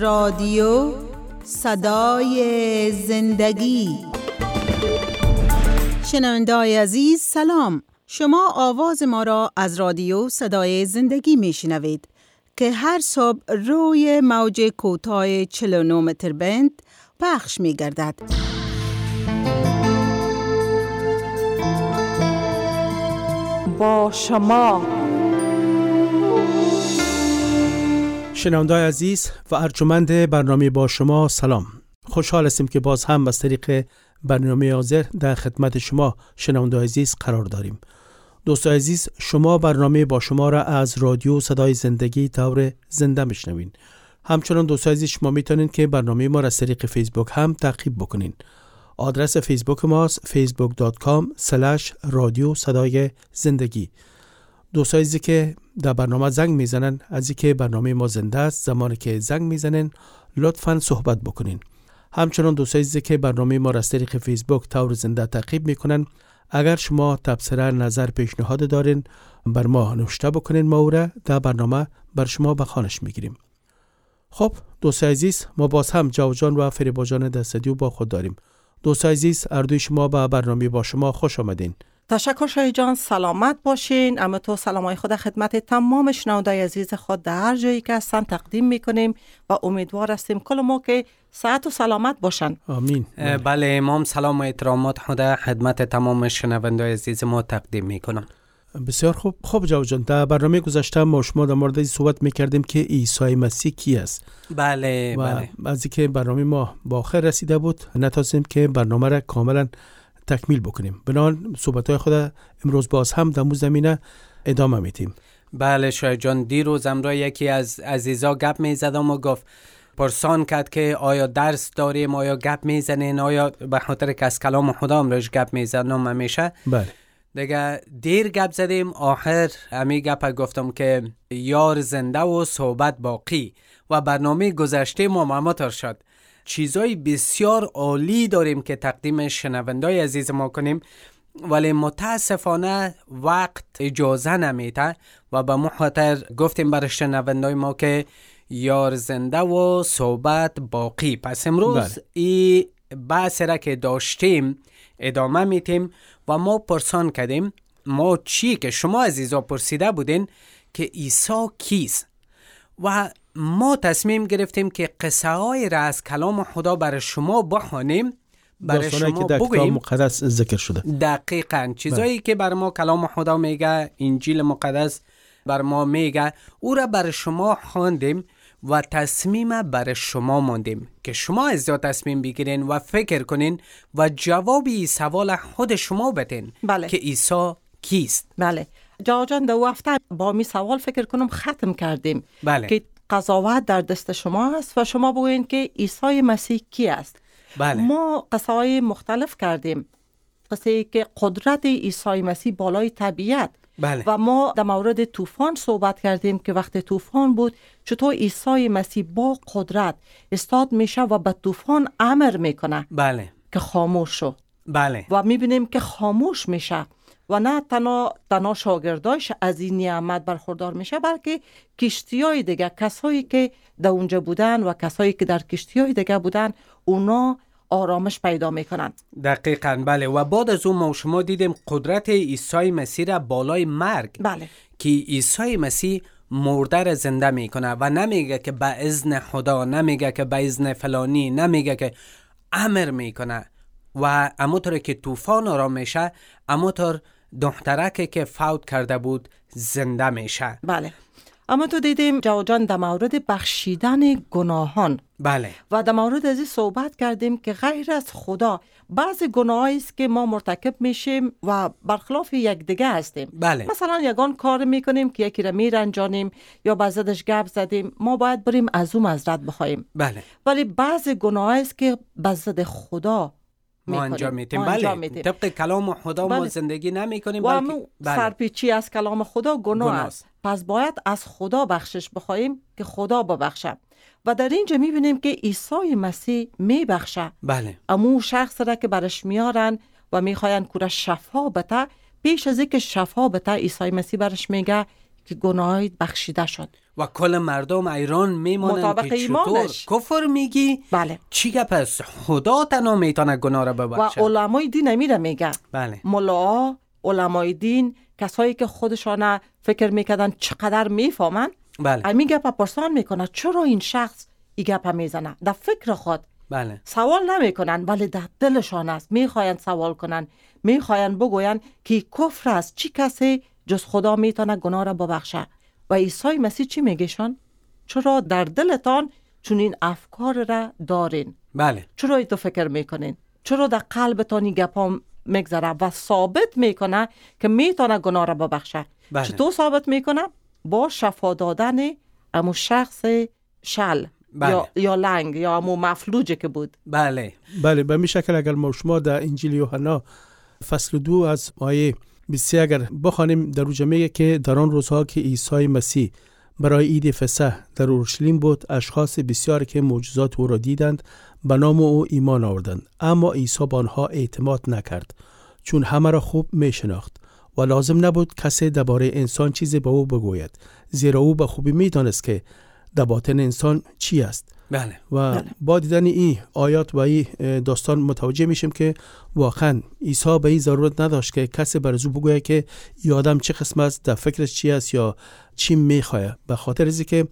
رادیو صدای زندگی شنوندای عزیز سلام شما آواز ما را از رادیو صدای زندگی می شنوید که هر صبح روی موج کوتاه 49 متر بند پخش می گردد. با شما شنوندای عزیز و ارجمند برنامه با شما سلام. خوشحال هستیم که باز هم از طریق برنامه حاضر در خدمت شما شنوندای عزیز قرار داریم. دوست عزیز شما برنامه با شما را از رادیو صدای زندگی طور زنده میشنوین. همچنان دوست عزیز شما می‌تونین که برنامه ما را از طریق فیسبوک هم تعقیب بکنین. آدرس فیسبوک ماست facebook.com رادیو صدای زندگی. دوست عزیزی که در برنامه زنگ می‌زنن از که برنامه ما زنده است زمانی که زنگ می‌زنن لطفا صحبت بکنین. همچنان عزیزی که برنامه ما را از طریق فیسبوک طور زنده تعقیب می‌کنن. اگر شما تبصره نظر پیشنهاد دارین بر ما نوشته بکنین ما را در برنامه بر شما بخانش می‌گیریم. خب دوست عزیز ما باز هم جاوجان و فریبا جان دستدیو با خود داریم. دوست عزیز اردوی شما به برنامه با شما خوش آمدین. تشکر شای جان سلامت باشین. اما تو سلامای خود خدمت تمام شنوندای عزیز خود در هر جایی که هستن تقدیم می‌کنیم و امیدوار هستیم کل ما که ساعت و سلامت باشن. آمین. بله امام سلام و احترامات خود خدمت تمام شنوندای عزیز ما تقدیم می‌کنم. بسیار خوب. خب جواب جان در برنامه گذشته ما شما در مورد صحبت می‌کردیم که عیسی مسیح کی است. بله و بله. از اینکه برنامه ما با آخر رسیده بود نتاسیم که برنامه را کاملا تکمیل بکنیم. بنابراین صحبت های خود امروز باز هم در زمینه ادامه میتیم بله شای جان دیروز امرا یکی از عزیزا گپ می‌زدم و گفت پرسان کرد که آیا درس داریم آیا گپ می‌زنین آیا به خاطر که از کلام خدا امروز گپ می‌زنم همیشه. بله. دیگه دیر گپ زدیم آخر امی گپ گفتم که یار زنده و صحبت باقی و برنامه گذشته ما معماتر شد. چیزای بسیار عالی داریم که تقدیم شنوندای عزیز ما کنیم ولی متاسفانه وقت اجازه نمیده و به خاطر گفتیم برای شنوندای ما که یار زنده و صحبت باقی پس امروز بله. ای بحث را که داشتیم ادامه میتیم و ما پرسان کردیم ما چی که شما عزیزا پرسیده بودین که عیسی کیست و ما تصمیم گرفتیم که قصه های را از کلام خدا برای شما بخوانیم برای شما که در کتاب بگوییم. مقدس ذکر شده. دقیقا. چیزایی که بر ما کلام خدا میگه انجیل مقدس بر ما میگه او را بر شما خواندیم و تصمیم بر شما ماندیم که شما از تصمیم بگیرین و فکر کنین و جوابی سوال خود شما بدین بله. که عیسی کیست. بله. جا جان دو هفته با می سوال فکر کنم ختم کردیم بله. که قضاوت در دست شما است و شما بگوین که عیسی مسیح کی است؟ بله. ما قصه های مختلف کردیم. قصه که قدرت عیسی مسیح بالای طبیعت. بله. و ما در مورد طوفان صحبت کردیم که وقت طوفان بود چطور عیسی مسیح با قدرت استاد میشه و به طوفان امر می‌کنه بله. که خاموش شو. بله. و می‌بینیم که خاموش میشه. و نه تنها تنها شاگرداش از این نعمت برخوردار میشه بلکه کشتی های دیگه کسایی که در اونجا بودن و کسایی که در کشتی های دیگه بودن اونا آرامش پیدا می‌کنن دقیقا بله. و بعد از اون ما شما دیدیم قدرت عیسی مسیح را بالای مرگ بله. که عیسی مسیح مرده را زنده می‌کنه و نمیگه که به اذن خدا نمیگه که به اذن فلانی نمیگه که امر می‌کنه. و همونطور که طوفان آرام میشه همونطور دخترکی که فوت کرده بود زنده میشه. بله. اما تو دیدیم جان در مورد بخشیدن گناهان. بله. و در مورد از این صحبت کردیم که غیر از خدا بعض گناهایی است که ما مرتکب میشیم و برخلاف یکدیگه هستیم. بله. مثلا یگان کار می‌کنیم که یکی را میرنجانیم یا بعضدش گپ زدیم ما باید بریم از او مزرد بخواهیم بله. ولی بعض گناه است که به ضد خدا ما. انجام میتیم بله. طبق کلام خدا ما بله. زندگی نمی کنیم و بلکه بله. سرپیچی از کلام خدا گناه است پس باید از خدا بخشش بخواهیم که خدا ببخشه و در اینجا می‌بینیم که عیسی مسیح میبخشه بله امو شخص را که برش میارن و می‌خواین کورا شفا بته پیش از اینکه شفا بته عیسی مسیح برش میگه که گناهایت بخشیده شد. و کل مردم ایران میمانند که چطور ایمانش. کفر میگی؟ بله. چی گپ است خدا تنها می‌تونه گناه را و ببخشه علمای دین میره میگه بله. ملا علمای دین کسایی که خودشان فکر می‌کردن چقدر می‌فهمن. بله. امی گپ پرسان می‌کنه چرا این شخص این گپ می‌زنه؟ در فکر خود. بله. سوال نمی‌کنن ولی در دلشان است. می‌خواین سوال کنن می‌خواین بگوین که کفر است. چی کسی جز خدا می‌تونه گناه را ببخشه و عیسی مسیح چی میگهشان چرا در دلتان چون این افکار را دارین؟ بله. چرا ای تو فکر می‌کنین؟ چرا در قلبتان این گپا میگذره و ثابت می‌کنه که می‌تونه گناه را ببخشه بله. چطور ثابت می‌کنه؟ با شفا دادن امو شخص شل بله. یا, یا لنگ یا امو مفلوجه که بود. بله. بله به می شکل اگر ما شما در انجیل یوحنا فصل دو از آیه 23 اگر بخوانیم در اونجا میگه که در آن روزها که عیسی مسیح برای عید فسح در اورشلیم بود اشخاص بسیار که معجزات او را دیدند به نام او ایمان آوردند. اما عیسی به آنها اعتماد نکرد چون همه را خوب می شناخت و لازم نبود کسی درباره انسان چیزی به او بگوید زیرا او به خوبی می دانست که در باطن انسان چی است. بله. و با دیدن این آیات و این داستان متوجه میشیم که واقعا عیسی به این ضرورت نداشت که کسی بر او بگوید که این آدم چه قسم است در فکرش چی است یا چی می‌خواه به خاطر از که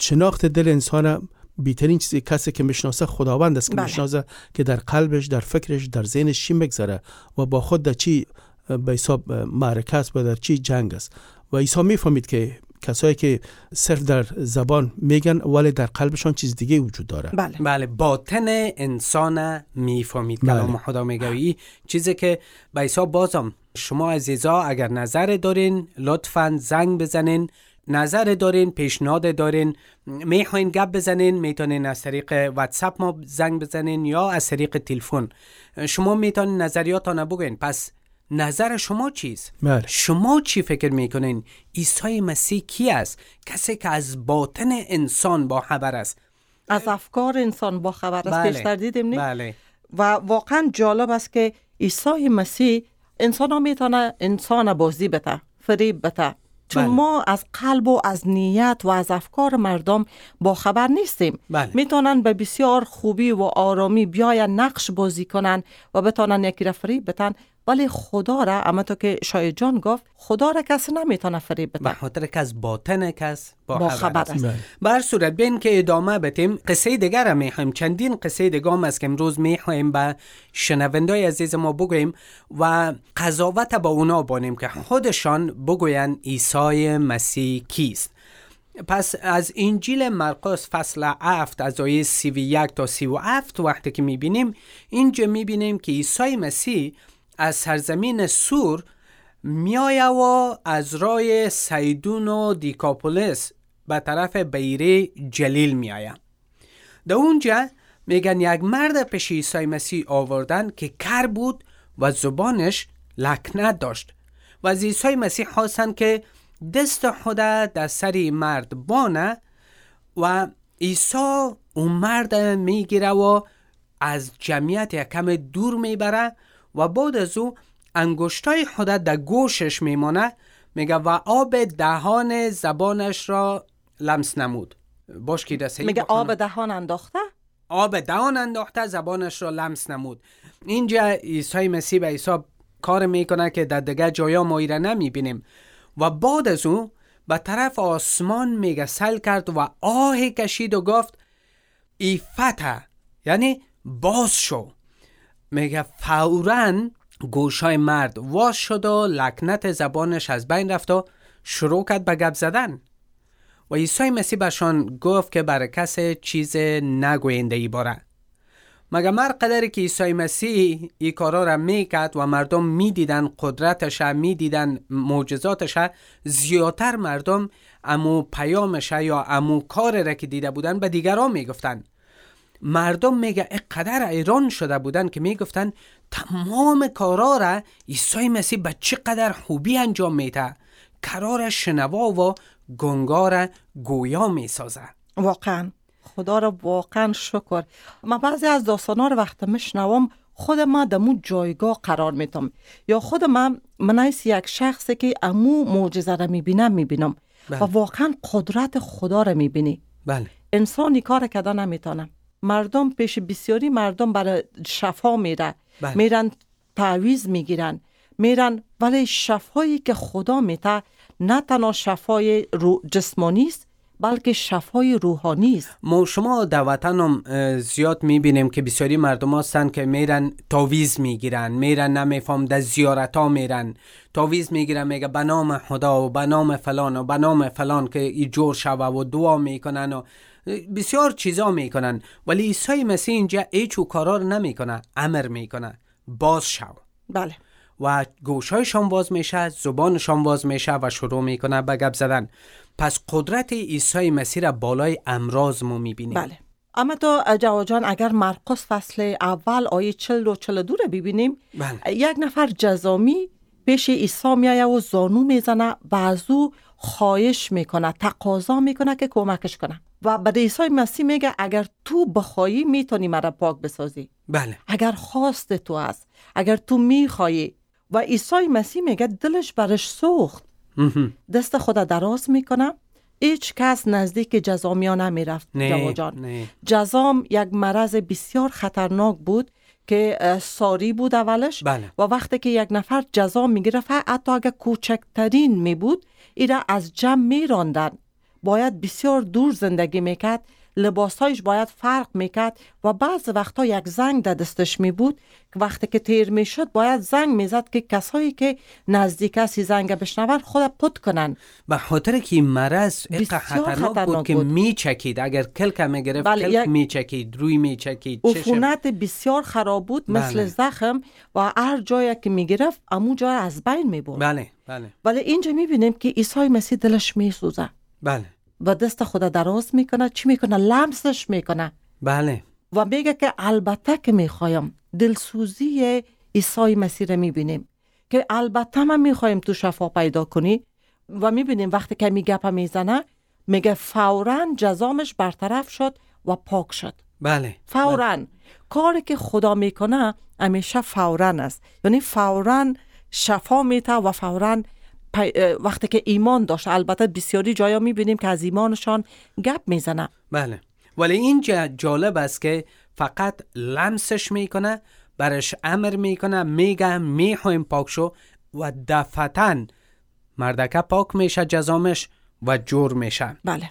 شناخت دل انسان بیترین چیزی کسی که می‌شناسه خداوند است که بله. می‌شناسه که در قلبش در فکرش در ذهنش چی میگذره و با خود در چی به حساب معرکه است و در چی جنگ است. و عیسی می‌فهمید که کسایی که صرف در زبان میگن ولی در قلبشان چیز دیگه وجود داره. بله. بله باطن انسان می‌فهمید. بله. کلام خدا این چیزی که به عیسی بازم شما عزیزا اگر نظر دارین لطفا زنگ بزنین. نظر دارین پیشنهاد دارین. می‌خواین گپ بزنین می‌تونین از طریق واتساپ ما زنگ بزنین یا از طریق تلفن. شما می‌تونین نظریاتان بگین پس نظر شما چیست؟ بله. شما چی فکر می‌کنین؟ عیسی مسیح کی است؟ کسی که از باطن انسان با خبر است. از افکار انسان با خبر است. بله. پیشتر دیدیم نی؟ بله. و واقعا جالب است که عیسی مسیح انسان ها می‌تونه انسان بازی بده فریب بده. چون بله. ما از قلب و از نیت و از افکار مردم با خبر نیستیم. بله. می‌تونن به بسیار خوبی و آرامی بیاین نقش بازی کنن و بتونن یکی را فریب بتن ولی خدا را اما تو که شاید جان گفت خدا را کسی نمی‌تونه فریب به بده خاطر که از باطن کس با, با خبر, است. بله. بر صورت بین که ادامه بتیم قصه دیگر را می‌خوایم چندین قصه دیگه هم است که امروز می‌خوایم به شنوندای عزیز ما بگوییم و قضاوت با اونا بانیم که خودشان بگوین عیسی مسیح کیست پس از انجیل مرقس فصل 7 از آیه 31 تا 37 وقتی که می‌بینیم اینجا می‌بینیم که عیسی مسیح از سرزمین سور میایه و از رای سیدون و دیکاپولس به طرف بیره جلیل میایه در اونجا میگن یک مرد پیش عیسی مسیح آوردن که کر بود و زبانش لکنت داشت. و از عیسی مسیح خواستن که دست خود در سر این مرد بانه و عیسی اون مرد می‌گیره و از جمعیت یک کم دور می‌بره و بعد از او انگشتای خود در گوشش میمانه میگه و آب دهان زبانش را لمس نمود. باش که دسته میگه آب دهان انداخته؟ آب دهان انداخته زبانش را لمس نمود. اینجا عیسی مسیح به عیسی کار می‌کنه که در دیگه جایا ما ایره نمی‌بینیم. و بعد از او به طرف آسمان میگه سل کرد و آه کشید و گفت ای فتح یعنی باز شو. میگه فورا گوشای مرد واش شد و لکنت زبانش از بین رفت و شروع کرد به گپ زدن. و عیسی مسیح بهشان گفت که برای کسی چیز نگوینده ای باره. مگه مر قدری که عیسی مسیح این کارا را می‌کرد و مردم می‌دیدن قدرتش می‌دیدن معجزاتش زیادتر مردم امو پیامش یا امو کار را که دیده بودن به دیگران می‌گفتن. مردم میگه اقدر ایران شده بودن که می‌گفتن تمام کارا را عیسی مسیح به چقدر خوبی انجام میده. کرار شنوا و گنگار گویا می‌سازه. واقعا. خدا را واقعا شکر. من بعضی از داستانا رو وقت میشنوم خود ما دمو جایگاه قرار میتم یا خود من من ایس یک شخصی که امو معجزه را می‌بینم می‌بینم. و واقعا قدرت خدا را می‌بینی. بله. انسانی کار کده نمی‌تونه. مردم پیش بسیاری مردم برای شفا میره. بله. میرن تعویز می‌گیرن. میرن ولی شفایی که خدا میته نه تنها شفای رو جسمانی است بلکه شفای روحانی است. ما شما در وطن هم اه، زیاد می‌بینیم که بسیاری مردم هستن که میرن تاویز می‌گیرن. میرن نمیفهم در زیارت ها میرن. تاویز می‌گیرن میگه به نام خدا و به نام فلان و به نام فلان که ای جور شوه و دعا می‌کنن و بسیار چیزا می‌کنن ولی عیسی مسیح اینجا هیچ و کارا رو نمی‌کنه امر می‌کنه. باز شو. بله. و گوشایشان باز میشه زبانشان باز میشه و شروع می‌کنه به گپ زدن. پس قدرت عیسی مسیح را بالای امراض ما می‌بینیم. بله. اما تو جواد جان اگر مرقس فصل اول آیه 40 و 42 رو ببینیم بله. یک نفر جزامی پیش عیسی میایه و زانو می‌زنه و از او خواهش می‌کنه تقاضا می‌کنه که کمکش کنه. و به عیسی مسیح میگه اگر تو بخوایی می‌تونی مرا پاک بسازی. بله. اگر خواست تو است اگر تو میخوایی. و عیسی مسیح میگه دلش برش سوخت. دست خود دراز می‌کنه. هیچ کس نزدیک جزامیا نمی‌رفت. جواد جان. نه. جزام یک مرض بسیار خطرناک بود که ساری بود اولش. بله. و وقتی که یک نفر جزا می‌گرفت حتی اگر کوچکترین می بود ایره از جمع میراندن. باید بسیار دور زندگی می‌کرد لباسهایش باید فرق می‌کرد و بعض وقتا یک زنگ در دستش می بود که وقتی که تیر می‌شد باید زنگ می‌زد که کسایی که نزدیک است این زنگ بشنون خود پت کنن. به خاطر که این مرض خطرناک بود که. میچکید. اگر کلک هم می‌گرفت بله، کلک یک- میچکید روی میچکید عفونت بسیار خراب بود مثل بله. زخم و هر جایی که می‌گرفت امو جای از بین می‌برد. بله بله. ولی اینجا می‌بینیم که عیسی مسیح دلش میسوزه بله. و دست خود دراز می‌کنه. چی می‌کنه؟ لمسش می‌کنه. بله. و میگه که البته که می‌خوایم دلسوزی عیسی مسیح رو می‌بینیم. که البته من می‌خوایم تو شفا پیدا کنی و می‌بینیم وقتی که می گپ می‌زنه میگه فورا جزامش برطرف شد و پاک شد. بله. فورا. کاری که خدا می‌کنه همیشه فورا است. یعنی فورا شفا میته و فورا وقتی که ایمان داشت البته بسیاری جایا می‌بینیم که از ایمانشان گپ می‌زنه. بله. ولی اینجا جالب است که فقط لمسش می‌کنه برش امر می‌کنه میگه می‌خوایم پاک شو و دفتن مردکه پاک میشه جزامش و جور میشه. بله.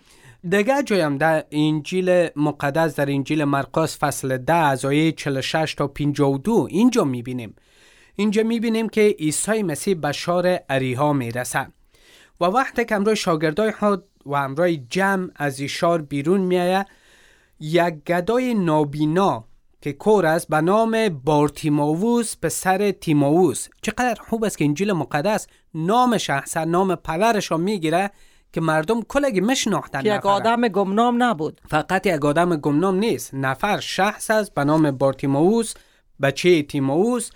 دیگه جایم در انجیل مقدس در انجیل مرقس فصل ده از آیه 46 تا 52 اینجا می‌بینیم. اینجا می‌بینیم که عیسی مسیح به شار اریها می‌رسه و وقتی که امروی شاگردای خود و امروی جمع از این شار بیرون میایه یک گدای نابینا که کور است به نام بارتیماووس پسر تیماووس. چقدر خوب است که انجیل مقدس نامش احسن نام پدرش رو می‌گیره که مردم کلگی مشناختن که یک. آدم گمنام نبود. فقط یک آدم گمنام نیست. نفر شخص است به نام بارتیماوس بچه تیماوس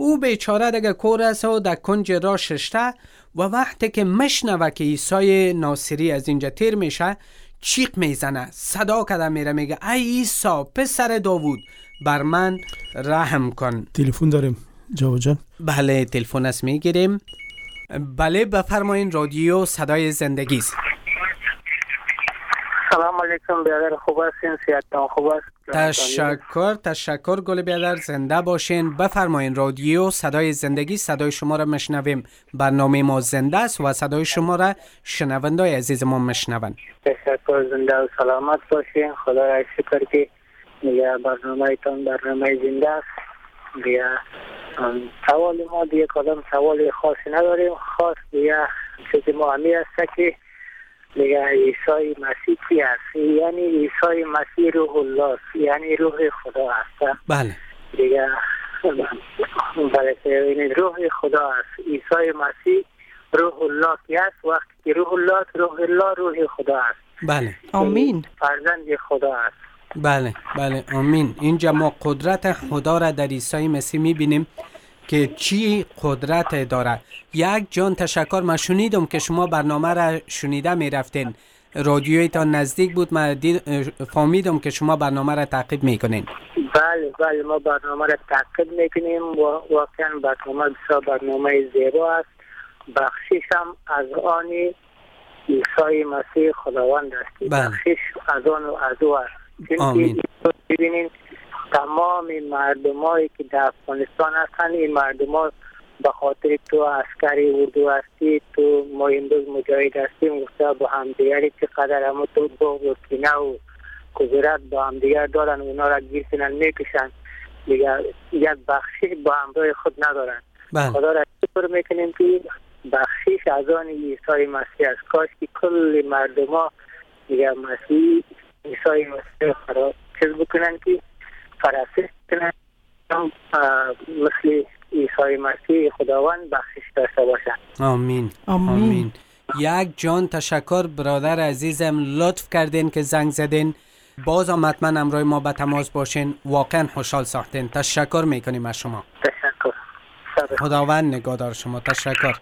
او بیچاره دیگه کور است و در کنج راه ششته و وقتی که مشنوه که عیسی ناصری از اینجا تیر میشه چیق می‌زنه صدا کده میره میگه ای عیسی پسر داوود بر من رحم کن. تلفن داریم. جواد جان. بله تلفن است می‌گیریم. بله بفرمایین رادیو صدای زندگی است. سلام علیکم برادر خوب هستین؟ صحتتان خوب است؟ تشکر تشکر. گل بیادر زنده باشین. بفرمایین رادیو صدای زندگی صدای شما را مشنویم برنامه ما زنده است و صدای شما را شنوندای عزیز ما مشنون تشکر زنده و سلامت باشین. خدا را شکر که دیگه برنامه تان برنامه زنده است. دیگه ام، سوال ما دیگه کدام سوال خاصی نداریم. خاص دیگه چیزی ما همی است که دیگه عیسی مسیح کی است یعنی عیسی مسیح روح الله است. یعنی روح خدا است بله. دیگه برای که این روح خدا است. عیسی مسیح روح الله کی است وقتی که روح الله است، روح الله روح خدا است. بله. آمین. فرزند خدا است. بله بله. آمین. اینجا ما قدرت خدا را در عیسی مسیح می‌بینیم. که چی قدرت داره یک جان تشکر من شنیدم که شما برنامه را شنیده می‌رفتین. رادیویتان نزدیک بود. من فهمیدم که شما برنامه را تعقیب می‌کنین. بله بله. ما برنامه را تعقیب می‌کنیم. و واقعا برنامه بسیار برنامه زیبا است. بخشش هم از آنی عیسی مسیح خداوند است. بله. بخشش از آن و از او است. چون. تمام مردمایی که در افغانستان هستن این مردم ها به خاطر تو عسکری اردو هستی تو ما امروز مجاهد هستیم گفته با همدیگری چقدر همه تو بغض و کینه و کذرت با همدیگر دارن اونا را گیر کنن می‌کشن. دیگر یک بخشش با همراه خود ندارن. بله. خدا را شکر می‌کنیم که بخشش از آن عیسی مسیح است. کاش که کل مردم ها دیگر مسیح عیسی مسیح را چیز بکنن که کنن هم، مثل عیسی مسیح خداوند بخشش داشته باشند آمین. آمین. آمین. یک جان تشکر برادر عزیزم لطف کردین که زنگ زدین. باز هم حتما امروی ما به تماس باشین. واقعا خوشحال ساختین. تشکر می‌کنیم از شما. تشکر. خداوند نگهدار شما. تشکر.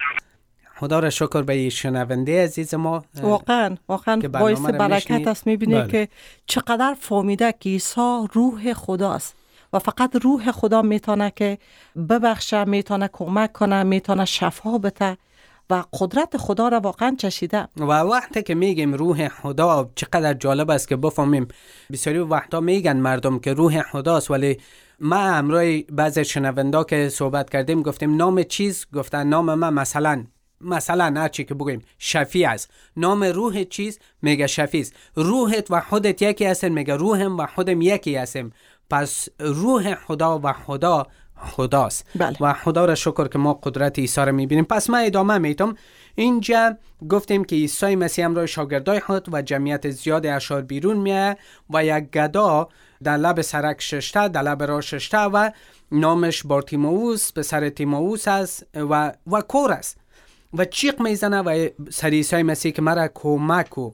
خدا را شکر به شنونده عزیز ما واقعا واقعا باعث برکت. است می‌بینید بله. که چقدر فهمیده که عیسی روح خداست و فقط روح خدا می‌تونه که ببخشه می‌تونه کمک کنه می‌تونه شفا بده و قدرت خدا را واقعا چشیده و وقتی که میگیم روح خدا چقدر جالب است که بفهمیم بسیاری وقتا میگن مردم که روح خداست ولی ما امروی بعضی شنوندا که صحبت کردیم گفتیم نام چیز گفتن نام ما مثلا مثلا هر چی که بگیم شفی است. نام روح چیز؟ میگه شفی است. روحت و خودت یکی هستن میگه روحم و خودم یکی هستیم پس روح خدا و خدا خداست. بله. و خدا را شکر که ما قدرت عیسی را می‌بینیم. پس من ادامه میتم اینجا گفتیم که عیسی مسیح همراه شاگردای خود و جمعیت زیاد اشار بیرون میه و یک گدا در لب سرک ششته در لب راه ششته و نامش بارتیموس به سر تیموس است و, و کور است. و چیق می‌زنه و سر عیسی مسیح که مرا کمک کو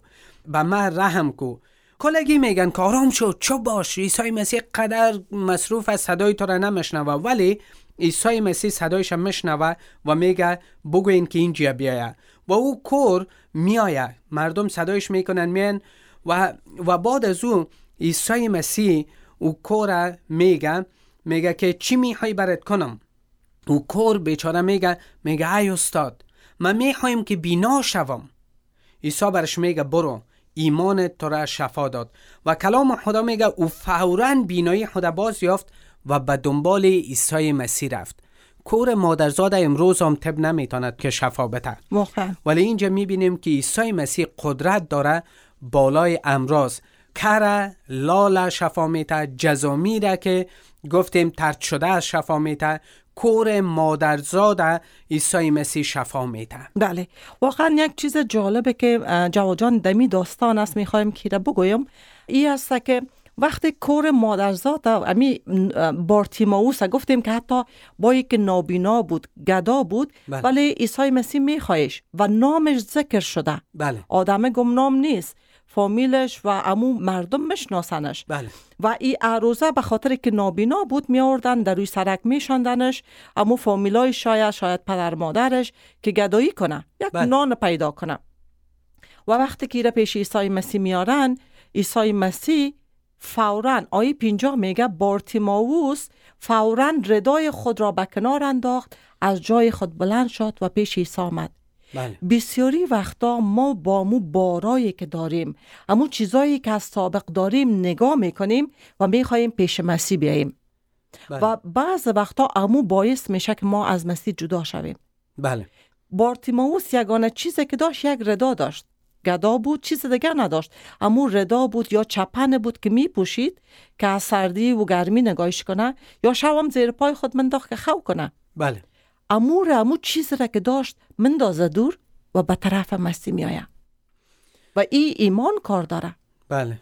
به من رحم کو. کلگی میگن که آرام شو چوب باش. عیسی مسیح قدر مصروف از صدای تو را نمیشنوه. ولی عیسی مسیح صدایش میشنوه و میگه بگوین که اینجا بیایه. و او کور میایه. مردم صدایش می‌کنن میان و, و بعد از او عیسی مسیح او کور میگه. میگه که چی می‌خوای برات کنم؟ او کور بیچاره میگه میگه ای استاد من می‌خوایم که بینا شوم. عیسی برش میگه برو ایمان تو را شفا داد. و کلام خدا میگه او فورا بینایی خدا باز یافت و به دنبال عیسی مسیح رفت. کور مادرزاد امروز هم تب نمیتاند که شفا بده. واقعا. ولی اینجا می‌بینیم که عیسی مسیح قدرت داره بالای امراض. کره لال شفا میته جزامیره که گفتیم ترد شده از شفا میته کور مادرزاد عیسی مسیح شفا میته بله. واقعا یک چیز جالبه که اه، جواد جان دمی داستان است می‌خوایم که را بگویم. ای است که وقتی کور مادرزاد امی بارتیماوس گفتیم که حتی با یک نابینا بود گدا بود بله. ولی عیسی مسیح میخواهش و نامش ذکر شده. بله. آدم گمنام نیست. فامیلش و امو مردم مشناسنش بله. و این عروزه به خاطر که نابینا بود می آوردن در روی سرک می شاندنش. امو فامیلای شاید شاید پدر مادرش که گدایی کنه یک بله. نان پیدا کنه. و وقتی که ایره پیش عیسی مسیح میارن عیسی مسیح فورا آیه پینجا میگه بارتیماووس فورا ردای خود را به کنار انداخت از جای خود بلند شد و پیش عیسی آمد. بله. بسیاری وقتا ما با مو بارایی که داریم امو چیزایی که از سابق داریم نگاه می‌کنیم و می‌خواهیم پیش مسیح بیاییم. بله. و بعض وقتا امو باعث میشه که ما از مسیح جدا شویم. بله. بارتیماوس یگانه چیزی که داشت یک ردا داشت. گدا بود چیز دیگر نداشت. امو ردا بود یا چپن بود که می پوشید که از سردی و گرمی نگاهش کنه یا شوام زیر پای خود منداخت که خو کنه. بله. امو را امو چیز را که داشت مندازه دور و به طرف مسیح میآید و این ایمان کار داره. بله.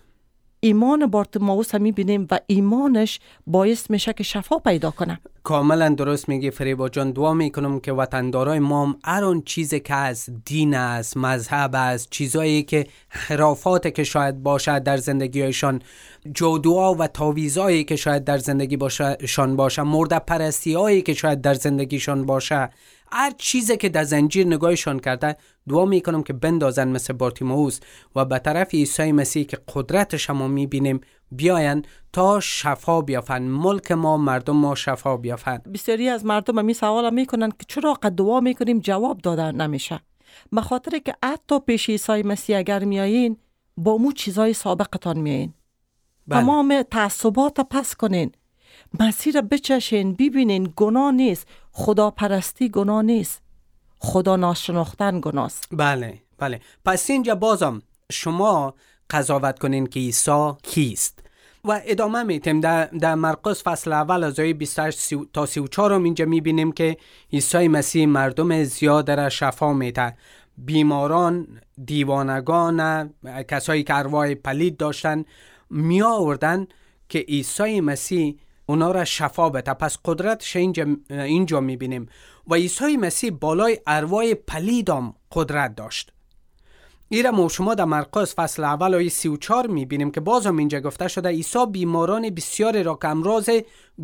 ایمان بارتیمائوس هم می‌بینیم و ایمانش باعث میشه که شفا پیدا کنه. کاملا درست میگی فریبا جان. دعا می‌کنم که وطندارای ما هم هر چیزی که از دین است مذهب است چیزایی که خرافات که شاید باشد در زندگیشان جادوها و تاویزایی که شاید در زندگی باشه شان باشه مرد پرستی هایی که شاید در زندگیشان باشه هر چیزی که در زنجیر نگاهشان کرده دعا می‌کنم که بندازن مثل بارتیموس و به طرف عیسی مسیح که قدرتش ما می‌بینیم بیاین تا شفا بیافن ملک ما مردم ما شفا بیافن بسیاری از مردم می سوال می‌کنن که چرا قد دعا می‌کنیم؟ جواب داده نمیشه. خاطر که حتی پیش عیسی مسیح اگر میایین با مو چیزای سابقتان میایین بله. تمام تعصبات پس کنین. مسیر بچشین ببینین گناه نیست. خدا پرستی گناه نیست. خدا ناشناختن گناست بله بله. پس اینجا بازم شما قضاوت کنین که عیسی کیست. و ادامه میتیم در, در مرقس فصل اول از آیه 28 تا 34 هم اینجا می‌بینیم که عیسی مسیح مردم زیاد را شفا میده. بیماران دیوانگان کسایی که ارواح پلید داشتن می آوردن که عیسی مسیح اونا را شفا بده. پس قدرتش اینجا, اینجا می‌بینیم. و عیسی مسیح بالای ارواح پلیدام قدرت داشت. ایره ما شما در مرقس فصل اول آیه 34 می‌بینیم که باز هم اینجا گفته شده عیسی بیماران بسیاری را که امراض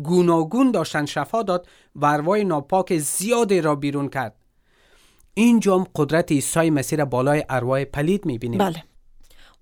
گوناگون داشتن شفا داد و ارواح ناپاک زیادی را بیرون کرد. اینجا هم قدرت عیسی مسیح را بالای ارواح پلید می‌بینیم. بله.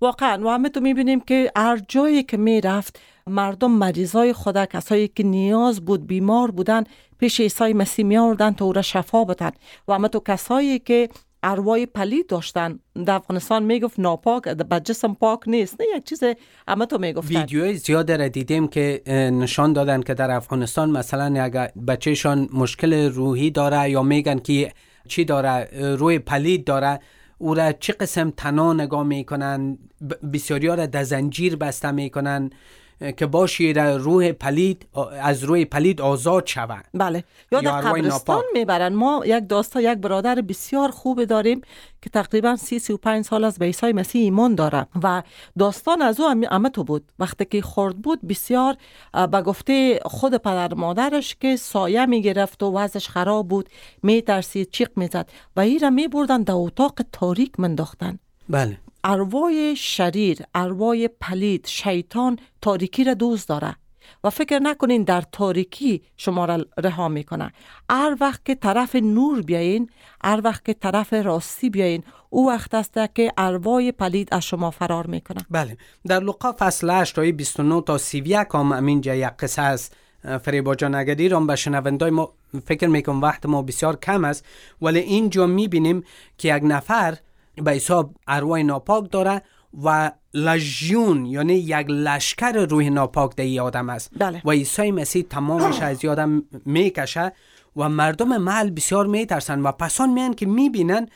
واقعا و همه تو می‌بینیم که هر جایی که می‌رفت مردم مریضای خدا کسایی که نیاز بود بیمار بودن پیش عیسی مسیح می آوردن تا او را شفا بدن. و همه تو کسایی که ارواح پلید داشتن در افغانستان می‌گفت ناپاک به جسم پاک نیست. نه یک چیز اما تو می‌گفتن. ویدیوی زیاد را دیدیم که نشان دادن که در افغانستان مثلا اگر بچهشان مشکل روحی داره یا میگن که چی داره روی پلید داره او را چه قسم تنا نگاه می‌کنن؟ بسیاری را در زنجیر بسته می‌کنن. که باشی در روح پلید از روی پلید آزاد شوند. بله. یا در قبرستان می‌برن. ما یک داستا یک برادر بسیار خوب داریم که تقریبا سی سی و پنج سال از به عیسی مسیح ایمان داره. و داستان از او همه تو بود. وقتی که خورد بود بسیار به گفته خود پدر مادرش که سایه می‌گرفت و وضعش خراب بود میترسید چیق می‌زد. و ای را میبردن در اتاق تاریک منداختن بله. ارواح شریر ارواح پلید شیطان تاریکی را دوست داره. و فکر نکنین در تاریکی شما را رها می‌کنه. هر وقت که طرف نور بیاین هر وقت که طرف راستی بیاین او وقت است که ارواح پلید از شما فرار می‌کنه. بله. در لقا فصل 8 آیه 29 تا 31 هم همینجا یک قصه است. فریبا جان اگدی را به شنوندای ما فکر می‌کنم وقت ما بسیار کم است. ولی اینجا می‌بینیم که یک نفر به حساب ارواح ناپاک داره و لژیون یعنی یک لشکر روح ناپاک در آدم است. بله. و عیسی مسیح تمامش از آدم می‌کشه و مردم محل بسیار میترسن و پسان میان که می‌بینن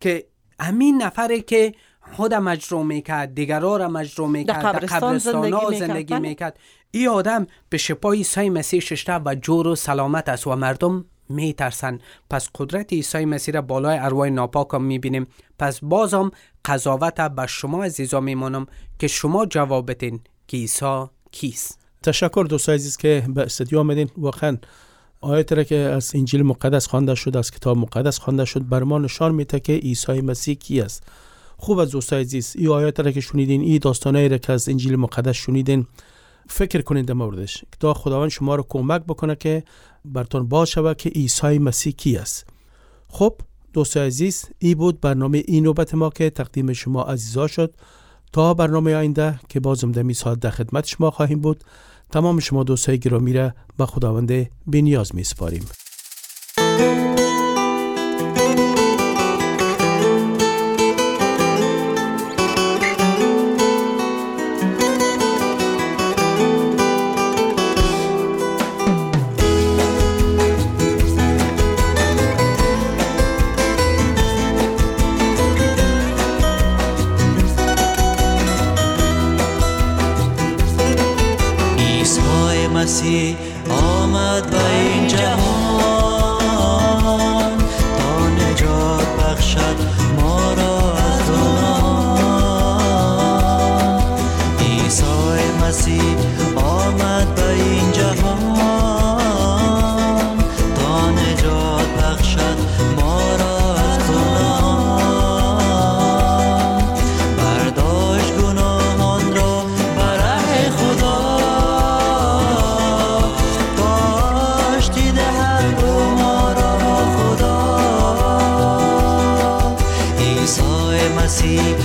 که همین نفره که خود مجروع می‌کرد دیگرها را مجروع می‌کرد در قبرستان ها زندگی می‌کرد. این آدم به شپای عیسی مسیح ششته و جور و سلامت است و مردم میترسن. پس قدرت عیسی مسیح را بالای ارواح ناپاک هم می‌بینیم. پس بازم قضاوت به شما عزیزا میمانم که شما جواب بدین که عیسی کیست. تشکر دوستای عزیز که به استودیو آمدین. واقعا آیت را که از انجیل مقدس خوانده شد از کتاب مقدس خوانده شد بر ما نشان میده که عیسی مسیح کی است. خوب از دوستای عزیز این آیات را که شنیدین این داستانایی را که از انجیل مقدس شنیدین فکر کنید در موردش. تا خداوند شما رو کمک بکنه که برتون باز شود که عیسی مسیح کی است. خب دوستای عزیز ای بود برنامه این نوبت ما که تقدیم شما عزیزا شد تا برنامه آینده که بازم در ساعت در خدمت شما خواهیم بود. تمام شما دوستای گرامی را به خداوند بینیاز می سپاریم. You.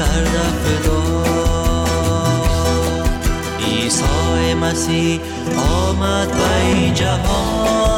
کرده فدا. عیسی مسیح آمد به این جهان.